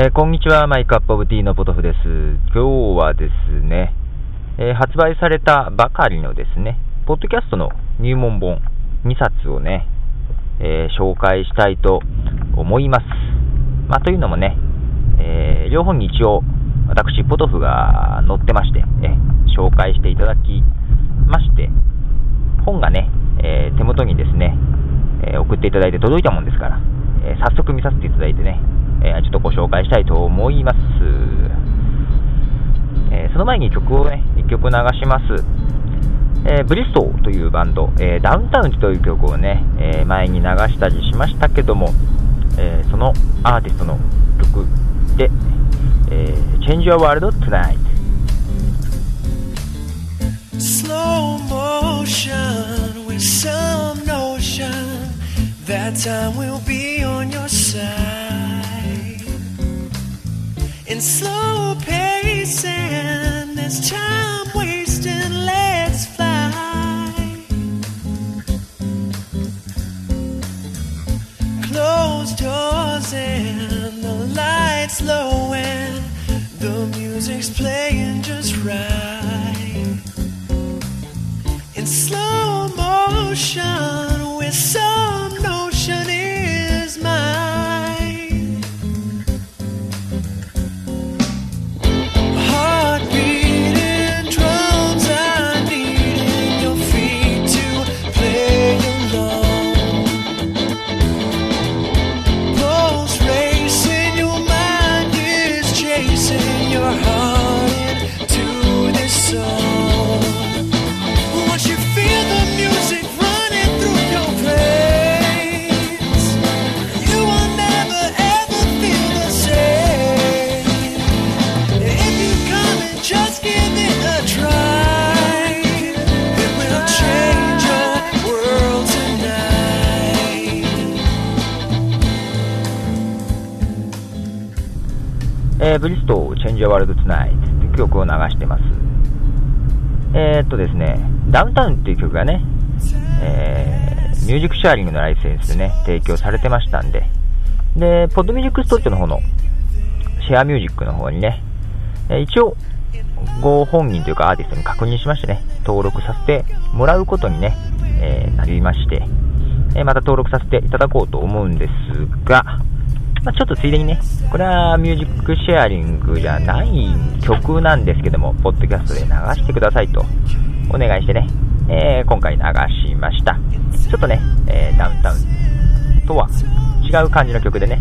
えー、こんにちは、マイクアップオブティーのポトフです。今日はですね、えー、発売されたばかりのですね、ポッドキャストの入門本2冊をね、えー、紹介したいと思います。まあ、というのもね、え両方に一応、私、ポトフが載ってまして、え紹介していただきまして、本がね、え手元にですね、え送っていただいて届いたもんですから、え早速見させていただいてね、えー、ちょっとご紹介したいと思います。えー、その前に曲をね、1曲流します。えー、ブリストーというバンド、えダウンタウンという曲をね、え前に流したりしましたけども、えそのアーティストの曲で、え Change Your World Tonight Slow motion with some notion that time will be on your side in slow pacing. this time wasting. Let's fly. Closed doors and the lights low and the music's playing Your World Tonight という曲を流してます。えー、っとですね、ダウンタウンっていう曲がね、えー、ミュージックシェアリングのライセンスでね、提供されてましたんで、で、ポッドミュージックストリートの方のシェアミュージックの方にね、え一応、ご本人というかアーティストに確認しましてね、登録させてもらうことにね、えー、なりまして、えまた登録させていただこうと思うんですが、まあ、ちょっとついでにね、これはミュージックシェアリングじゃない曲なんですけども、ポッドキャストで流してくださいとお願いしてね、えー、今回流しました。ちょっとね、えー、ダウンタウンとは違う感じの曲でね、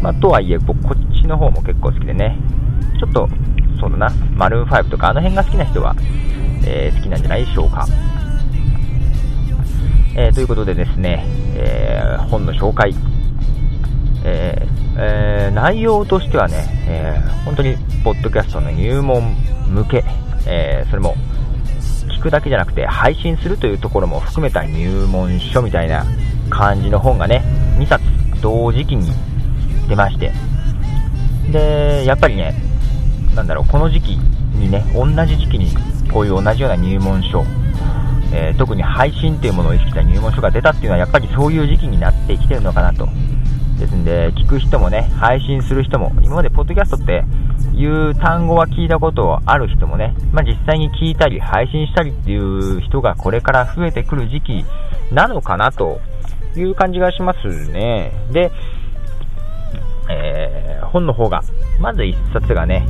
まあ、とはいえ、僕こっちの方も結構好きでね、ちょっと、そうだな、マルーン5とかあの辺が好きな人は、えー、好きなんじゃないでしょうか。えー、ということでですね、えー、本の紹介、えーえー、内容としてはね、えー、本当にポッドキャストの入門向け、えそれも聞くだけじゃなくて配信するというところも含めた入門書みたいな感じの本がね、2冊同時期に出まして、で、やっぱりね、なんだろう、この時期にね、同じ時期にこういう同じような入門書、えー、特に配信というものを意識した入門書が出たっていうのはやっぱりそういう時期になってきてるのかなとですんで、聞く人もね、配信する人も、今までポッドキャストっていう単語は聞いたことある人もね、まあ、実際に聞いたり配信したりっていう人がこれから増えてくる時期なのかなという感じがしますね。で、えー、本の方が、まず1冊がね、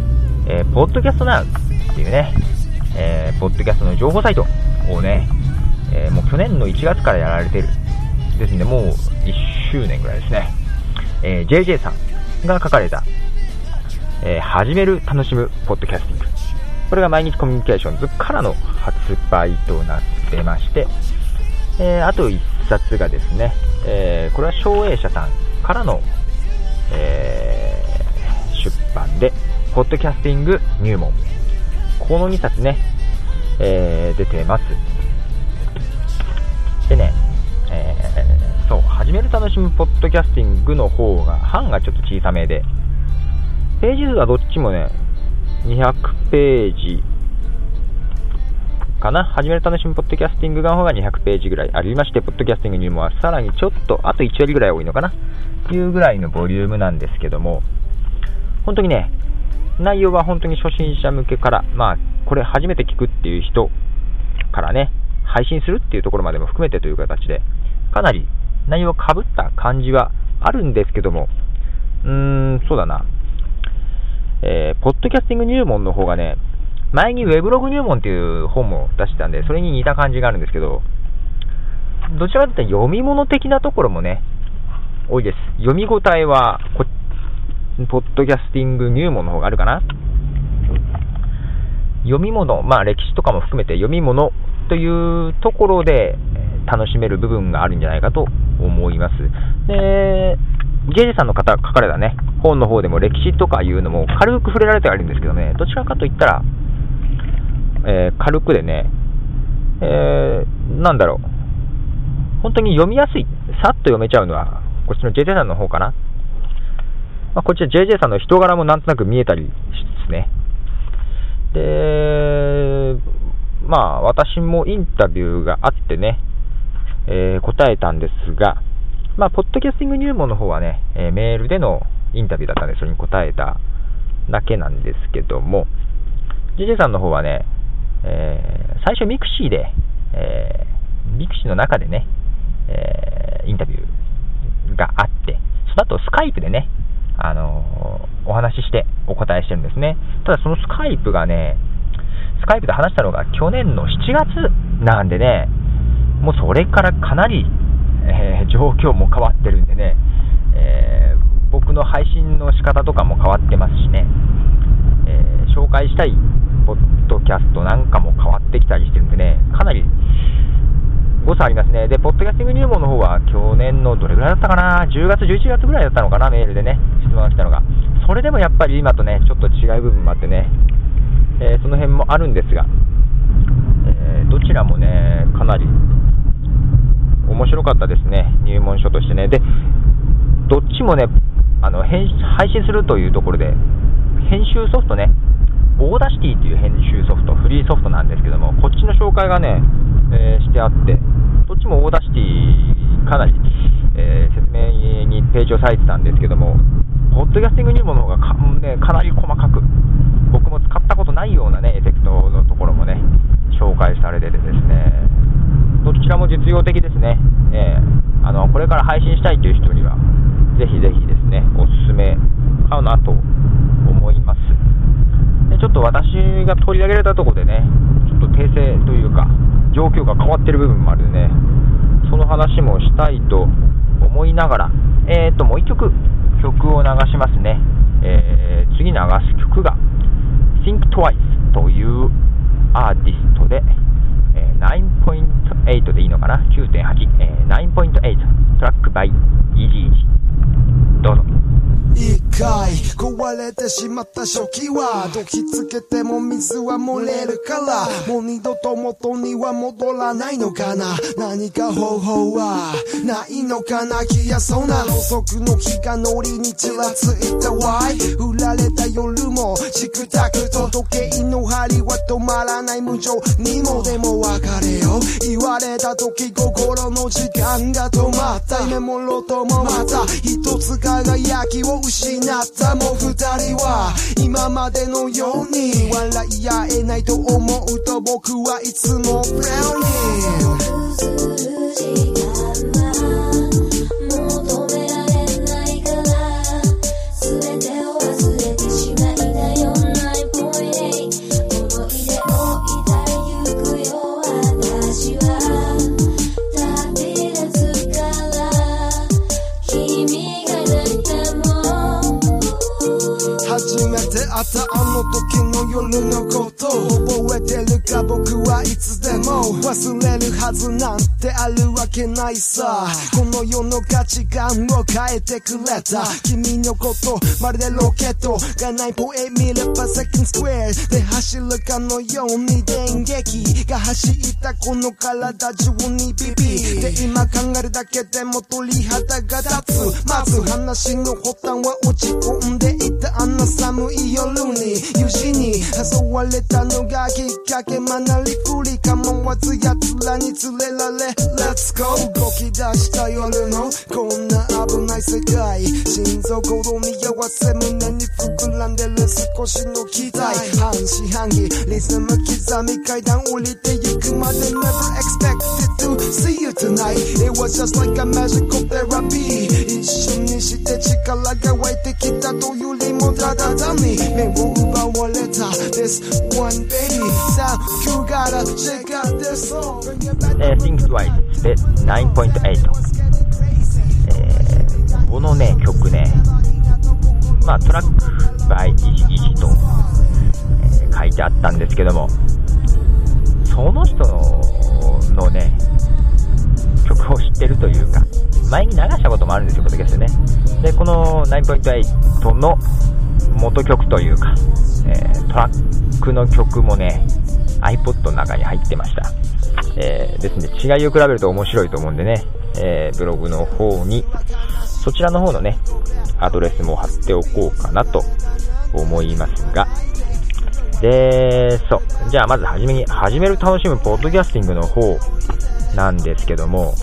えー、ポッドキャストナウっていうね、えー、ポッドキャストの情報サイトをね、えー、もう去年の1月からやられてる。ですんで、もう1周年ぐらいですね。えー、JJ さんが書かれた、えー、始める、楽しむ、ポッドキャスティング。これが毎日コミュニケーションズからの発売となってまして、えー、あと1冊がですね、えー、これは省営者さんからの、えー、出版で、ポッドキャスティング入門。この2冊ね、えー、出てます。でね、え、始める楽しむポッドキャスティングの方が、版がちょっと小さめで、ページ数はどっちもね、200ページかな。始める楽しむポッドキャスティングの方が200ページぐらいありまして、ポッドキャスティングにもさらにちょっと、あと1割ぐらい多いのかな。いうぐらいのボリュームなんですけども、本当にね、内容は本当に初心者向けから、まあ、これ初めて聞くっていう人からね、配信するっていうところまでも含めてという形で、かなり内容かぶった感じはあるんですけども、うーん、そうだな。えー、ポッドキャスティング入門の方がね、前に Weblog 入門っていう本も出してたんで、それに似た感じがあるんですけど、どちらかというと読み物的なところもね、多いです。読み応えはこ、ポッドキャスティング入門の方があるかな。読み物、まあ歴史とかも含めて読み物というところで楽しめる部分があるんじゃないかと思います。で、JJ さんの方書かれたね、本の方でも歴史とかいうのも軽く触れられてはいるんですけどね、どちらかといったら、えー、軽くでね、えー、なんだろう、本当に読みやすい、さっと読めちゃうのは、こっちの JJ さんの方かな。まあ、こっちは JJ さんの人柄もなんとなく見えたりしつつね。で、まあ、私もインタビューがあってね、えー、答えたんですが、まあ、ポッドキャスティング入門の方はね、えー、メールでのインタビューだったんで、それに答えただけなんですけども、JJ さんの方はね、えー、最初 mixiで、えー、 mixiの中でね、えー、インタビューがあって、その後 Skypeでね、あのー、お話ししてお答えしてるんですね。ただその Skypeがね、 Skypeで話したのが去年の7月なんでね、もうそれからかなりえー、状況も変わってるんでね、えー、僕の配信の仕方とかも変わってますしね、えー、紹介したいポッドキャストなんかも変わってきたりしてるんでね、かなり誤差ありますね。で、ポッドキャスティング入門の方は去年のどれぐらいだったかな、10月、11月ぐらいだったのかな、メールでね、質問が来たのが。それでもやっぱり今とね、ちょっと違う部分もあってね、えー、その辺もあるんですが、えー、どちらもね、かなり面白かったですね、入門書としてね。で、どっちもね、あの配信するというところで、編集ソフトね、 Audacityっていう編集ソフト、フリーソフトなんですけども、こっちの紹介がね、えー、してあって、どっちも Audacity、かなり、えー、説明にページを割いてたんですけども、ポッドキャスティング入門の方がか,、ね、かなり細かく、僕も使ったことないようなね、エフェクトのところもね、紹介されててですね、どちらも実用的ですね。えー、あの、これから配信したいという人には、ぜひぜひですね、おすすめかなと思います。でちょっと私が取り上げられたところでね、ちょっと訂正というか、状況が変わってる部分もあるんでね、その話もしたいと思いながら、えーと、もう1曲、曲を流しますね。えー、次流す曲が、Think Twice というアーティストで、9.8でいいのかな ?9.8、えー、9.8トラックバイイージーどうぞ。一回壊れてしまった初期はどきつけても水は漏れるからもう二度と元には戻らないのかな。何か方法はないのかな。気やそうな。ろうそくの火がノリにちらついたわい。振られた夜もしくたくと時計の針は止まらない。無情にも。でも別れよ言われた時心の時間が止まった。夢もろともまた一つ輝きを失った。もう二人は今までのように笑い合えないと思うと僕はいつもブラウニー。初めて会ったあの時の夜のこと。覚えてるか僕はいつでも。忘れるはずなんてあるわけないさ。この世の価値観を変えてくれた。君のことまるでロケットがないポエ見ればセカンスクエア。で走るかのように電撃が走ったこの体中にビビ。で今考えるだけでも鳥肌が立つ。まず話の発端は落ち込んでいたあの寒い夜に友人に誘われたのがきっかけまなりふり構わず奴らに連れられ Let's go! 動き出した夜のこんな危ない世界。心臓心に合わせ胸に膨らんでる少しの期待半四半期リズム刻み階段降りてゆくまで Never expected to see you tonight It was just like a magical therapy 一緒にして力が湧いてきたというよりもただ単に目を奪われた This one baby So you gotta check out this song えー、Think Twice で9.8えーこのね、曲ね、まあ、トラック by イジイジと、えー書いてあったんですけども、その人のね、曲を知ってるというか、前に流したこともあるんですよ、ポッドキャストね。で、この9.8の元曲というか、えートラックの曲もね、iPod の中に入ってました。えーですね、違いを比べると面白いと思うんでね、えーブログの方に、そちらの方のね、アドレスも貼っておこうかなと思いますが、で、そう。じゃあまずはじめに、始める楽しむポッドキャスティングの方なんですけども、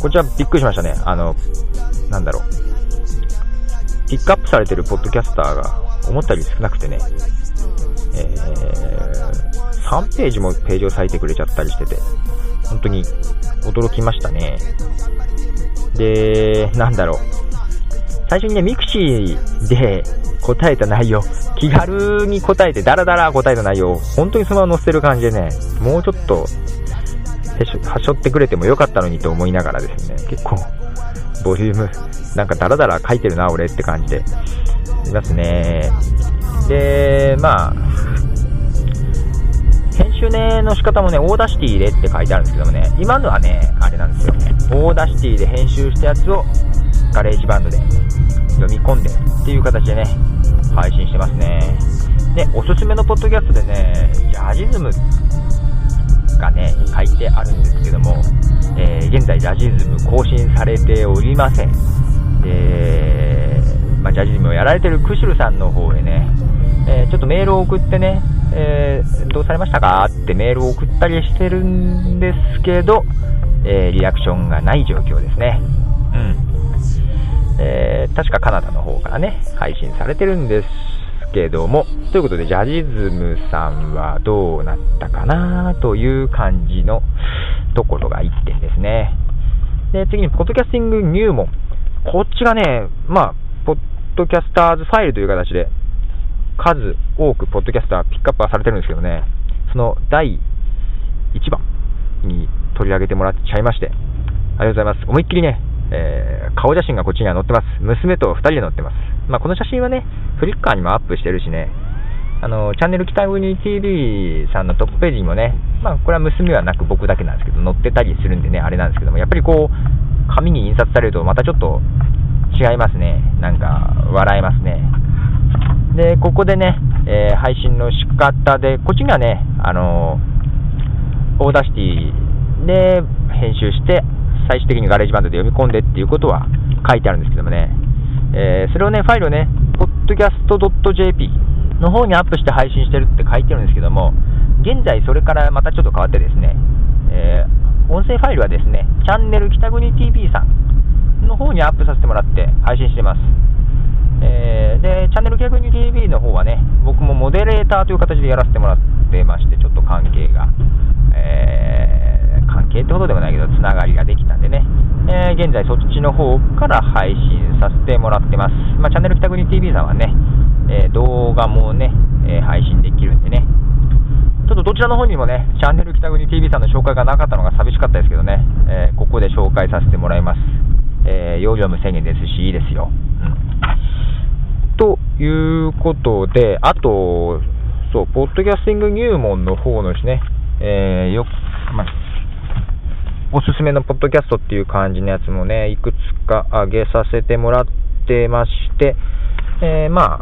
こちらびっくりしましたね。あの、なんだろう。ピックアップされてるポッドキャスターが思ったより少なくてね、えー、3ページもページを割いてくれちゃったりしてて、本当に驚きましたね。で、なんだろう。最初にね、 mixi で答えた内容、気軽に答えて、ダラダラ答えた内容、本当にそのまま載せてる感じでね、もうちょっと、はしょってくれてもよかったのにと思いながらですね、結構、ボリューム、なんかダラダラ書いてるな、俺って感じで、いますね。で、まあ、編集ねの仕方もね、 Audacityでって書いてあるんですけどもね、今のはね、あれなんですよ。 Audacityで編集したやつを GarageBand で読み込んでっていう形でね、配信してますね。で、おすすめのポッドキャストでね、ジャジズムがね、書いてあるんですけども、えー現在ジャジズム更新されておりません。で、まあ、ジャジズムをやられてるクシルさんの方へね、えーちょっとメールを送ってね、えーどうされましたかってメールを送ったりしてるんですけど、えリアクションがない状況ですね。うん。えー確かカナダの方からね、配信されてるんですけども、ということで、ジャジズムさんはどうなったかなという感じのところが1点ですね。で、次に、ポッドキャスティング入門。こっちがね、まあ、ポッドキャスターズファイルという形で、数多くポッドキャスターピックアップはされてるんですけどね、その第1番に取り上げてもらっちゃいまして、ありがとうございます。思いっきりね、えー顔写真がこっちには載ってます。娘と2人で載ってます。まあ、この写真はね、フリッカーにもアップしてるしね、あの、チャンネル北国 TV さんのトップページにもね、まあ、これは娘はなく僕だけなんですけど、載ってたりするんでね、あれなんですけども、やっぱりこう、紙に印刷されるとまたちょっと違いますね。なんか、笑えますね。で、ここでね、えー配信の仕方で、こっちにはね、あの Audacity で編集して、最終的に GarageBand で読み込んでっていうことは書いてあるんですけどもね、えーそれをね、ファイルをね、podcast.jp の方にアップして配信してるって書いてるんですけども、現在それからまたちょっと変わってですね、えー音声ファイルはですね、チャンネル北国 TV さんの方にアップさせてもらって配信してます。えーで、チャンネル逆に TV の方はね、僕もモデレーターという形でやらせてもらってまして、ちょっと関係が、えー関係ってことではないけど、つながりができたんでね、えー現在そっちの方から配信させてもらってます。まあ、チャンネル北国 TV さんはね、えー動画もね、えー配信できるんでね、ちょっとどちらの方にもね、チャンネル北国 TV さんの紹介がなかったのが寂しかったですけどね、えーここで紹介させてもらいます。えー、容量無制限ですし、いいですよ。うん、ということで、あと、そう、ポッドキャスティング入門の方のですね、えーよまあおすすめのポッドキャストっていう感じのやつもね、いくつか上げさせてもらってまして、えーまあ、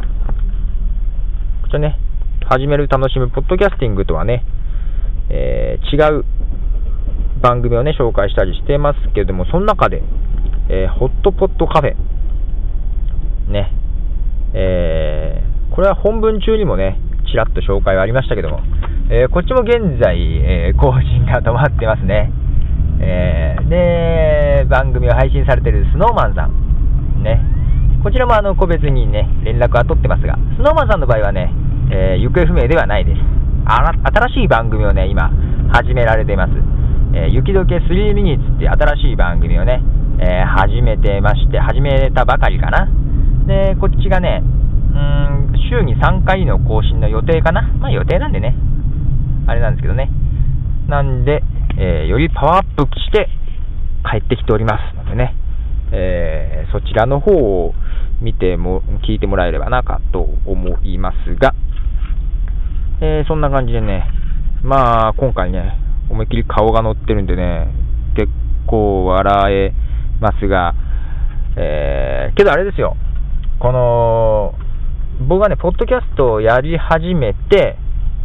こちらね、始める楽しむポッドキャスティングとはね、えー違う番組をね、紹介したりしてますけれども、その中で、えーホットポットカフェ、ね、えーこれは本文中にもね、ちらっと紹介がありましたけども、えーこっちも現在、えー更新が止まってますね。えーで、番組を配信されているスノーマンさんね。こちらもあの個別にね、連絡は取ってますが、スノーマンさんの場合はね、えー、行方不明ではないです。あら新しい番組をね、今、始められています。えー、雪解け3ミニッツって新しい番組をね、えー、始めてまして、始めたばかりかな。で、こっちがね、うん、週に3回の更新の予定かな。まあ予定なんでね、あれなんですけどね。なんで、えー、よりパワーアップして帰ってきておりますのでね、えー、そちらの方を見ても、聞いてもらえればなかと思いますが、えー、そんな感じでね、まあ、今回ね、思いっきり顔が乗ってるんでね、結構笑えますが、えー、けどあれですよ、この、僕がね、ポッドキャストをやり始めて、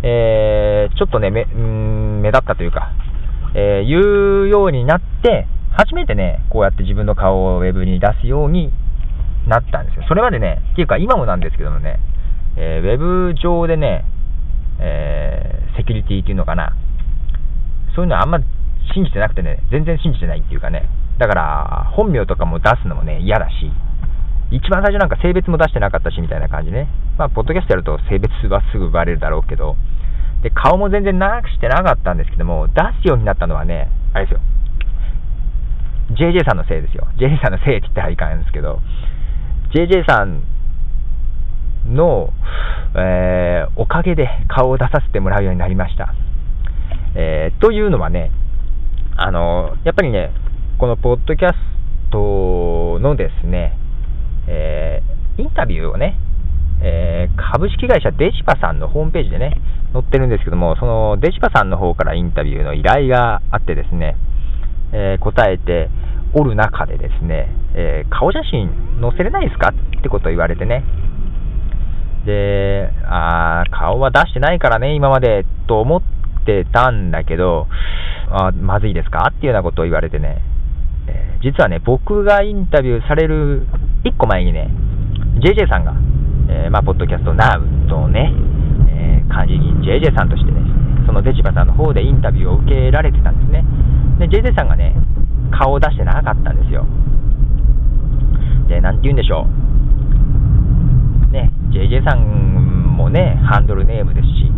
えー、ちょっとね、目、目立ったというか、えー、言うようになって、初めてね、こうやって自分の顔をウェブに出すようになったんですよ。それまでね、っていうか今もなんですけどもね、えー、ウェブ上でね、えー、セキュリティっていうのかな、そういうのはあんま信じてなくてね、全然信じてないっていうかね、だから本名とかも出すのもね、嫌だし、一番最初なんか性別も出してなかったしみたいな感じね、まあ、ポッドキャストやると性別はすぐバレるだろうけど、で、顔も全然長くしてなかったんですけども、出すようになったのはね、あれですよ、JJ さんのせいですよ。JJ さんのせいって言ったらいかないんですけど、JJ さんの、えー、おかげで顔を出させてもらうようになりました。えー、というのはね、あの、やっぱりね、このポッドキャストのですね、えー、インタビューをね、え、株式会社デジパさんのホームページでね、載ってるんですけども、そのデジパさんの方からインタビューの依頼があってですね、えー、答えておる中でですね、えー、顔写真載せれないですかってことを言われてね、で、あ顔は出してないからね、今までと思ってたんだけど、あまずいですかっていうようなことを言われてね、えー、実はね、僕がインタビューされる1個前にね、JJ さんが、えー、まあ、ポッドキャスト Now とね、管理人 JJ さんとしてね、そのデジバさんの方でインタビューを受けられてたんですね。で、JJ さんがね、顔を出してなかったんですよ。で、なんて言うんでしょう。ね、JJ さんもね、ハンドルネームですし、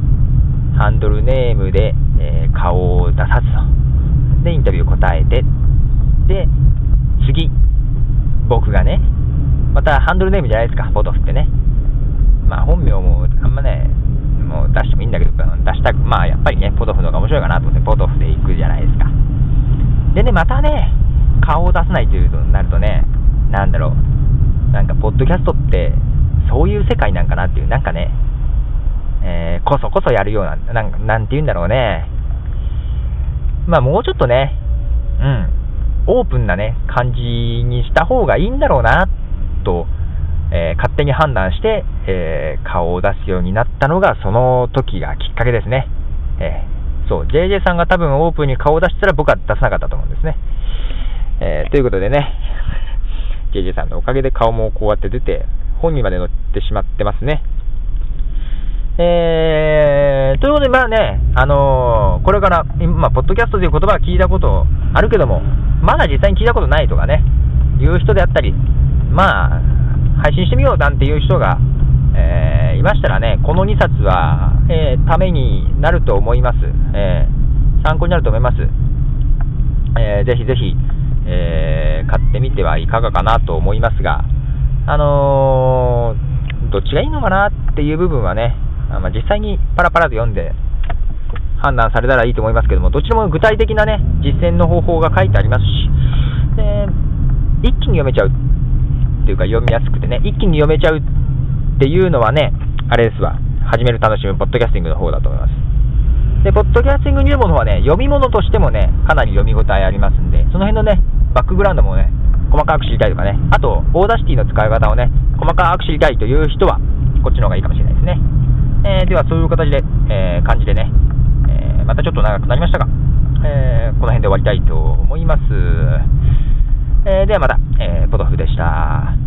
ハンドルネームで、えー、顔を出さずと。で、インタビュー答えて、で、次、僕がね、またハンドルネームじゃないですか、ポトフってね。まあ、本名もあんまね、も出してもいいんだけど、出したく、まあ、やっぱりね、ポトフの方が面白いかなと思って、ポトフで行くじゃないですか。でね、またね、顔を出さないというとなるとね、なんだろう、なんか、ポッドキャストって、そういう世界なんかなっていう、なんかね、えー、こそこそやるような、なんなんて言うんだろうね。まあ、もうちょっとね、うん、オープンなね、感じにした方がいいんだろうな、と、えー、勝手に判断して、えー、顔を出すようになったのが、その時がきっかけですね。えそう、JJ さんが多分オープンに顔を出したら僕は出さなかったと思うんですね。え、ということでね、JJ さんのおかげで顔もこうやって出て、本にまで載ってしまってますね。えー、ということで、まあね、あのー、これから、今、ポッドキャストという言葉は聞いたことあるけども、まだ実際に聞いたことないとかね、いう人であったり、まあ、配信してみようなんていう人が、えー、いましたらね、この2冊は、えー、ためになると思います。えー、参考になると思います。えー、ぜひぜひ、え、買ってみてはいかがかなと思いますが、あの、どっちがいいのかなっていう部分はね、まあ、実際にパラパラと読んで判断されたらいいと思いますけども、どちらも具体的なね、実践の方法が書いてありますし、で一気に読めちゃうっていうか読みやすくてね、一気に読めちゃうっていうのはね、あれですわ、始める楽しむポッドキャスティングの方だと思います。で、ポッドキャスティング入門の方はね、読み物としてもね、かなり読み応えありますんで、その辺のね、バックグラウンドもね、細かく知りたいとかね、あと、 Audacity の使い方をね、細かく知りたいという人は、こっちの方がいいかもしれないですね。えー、では、そういう形で、えー、感じでね、えー、またちょっと長くなりましたが、えーこの辺で終わりたいと思います。えではまた、えポトフでした。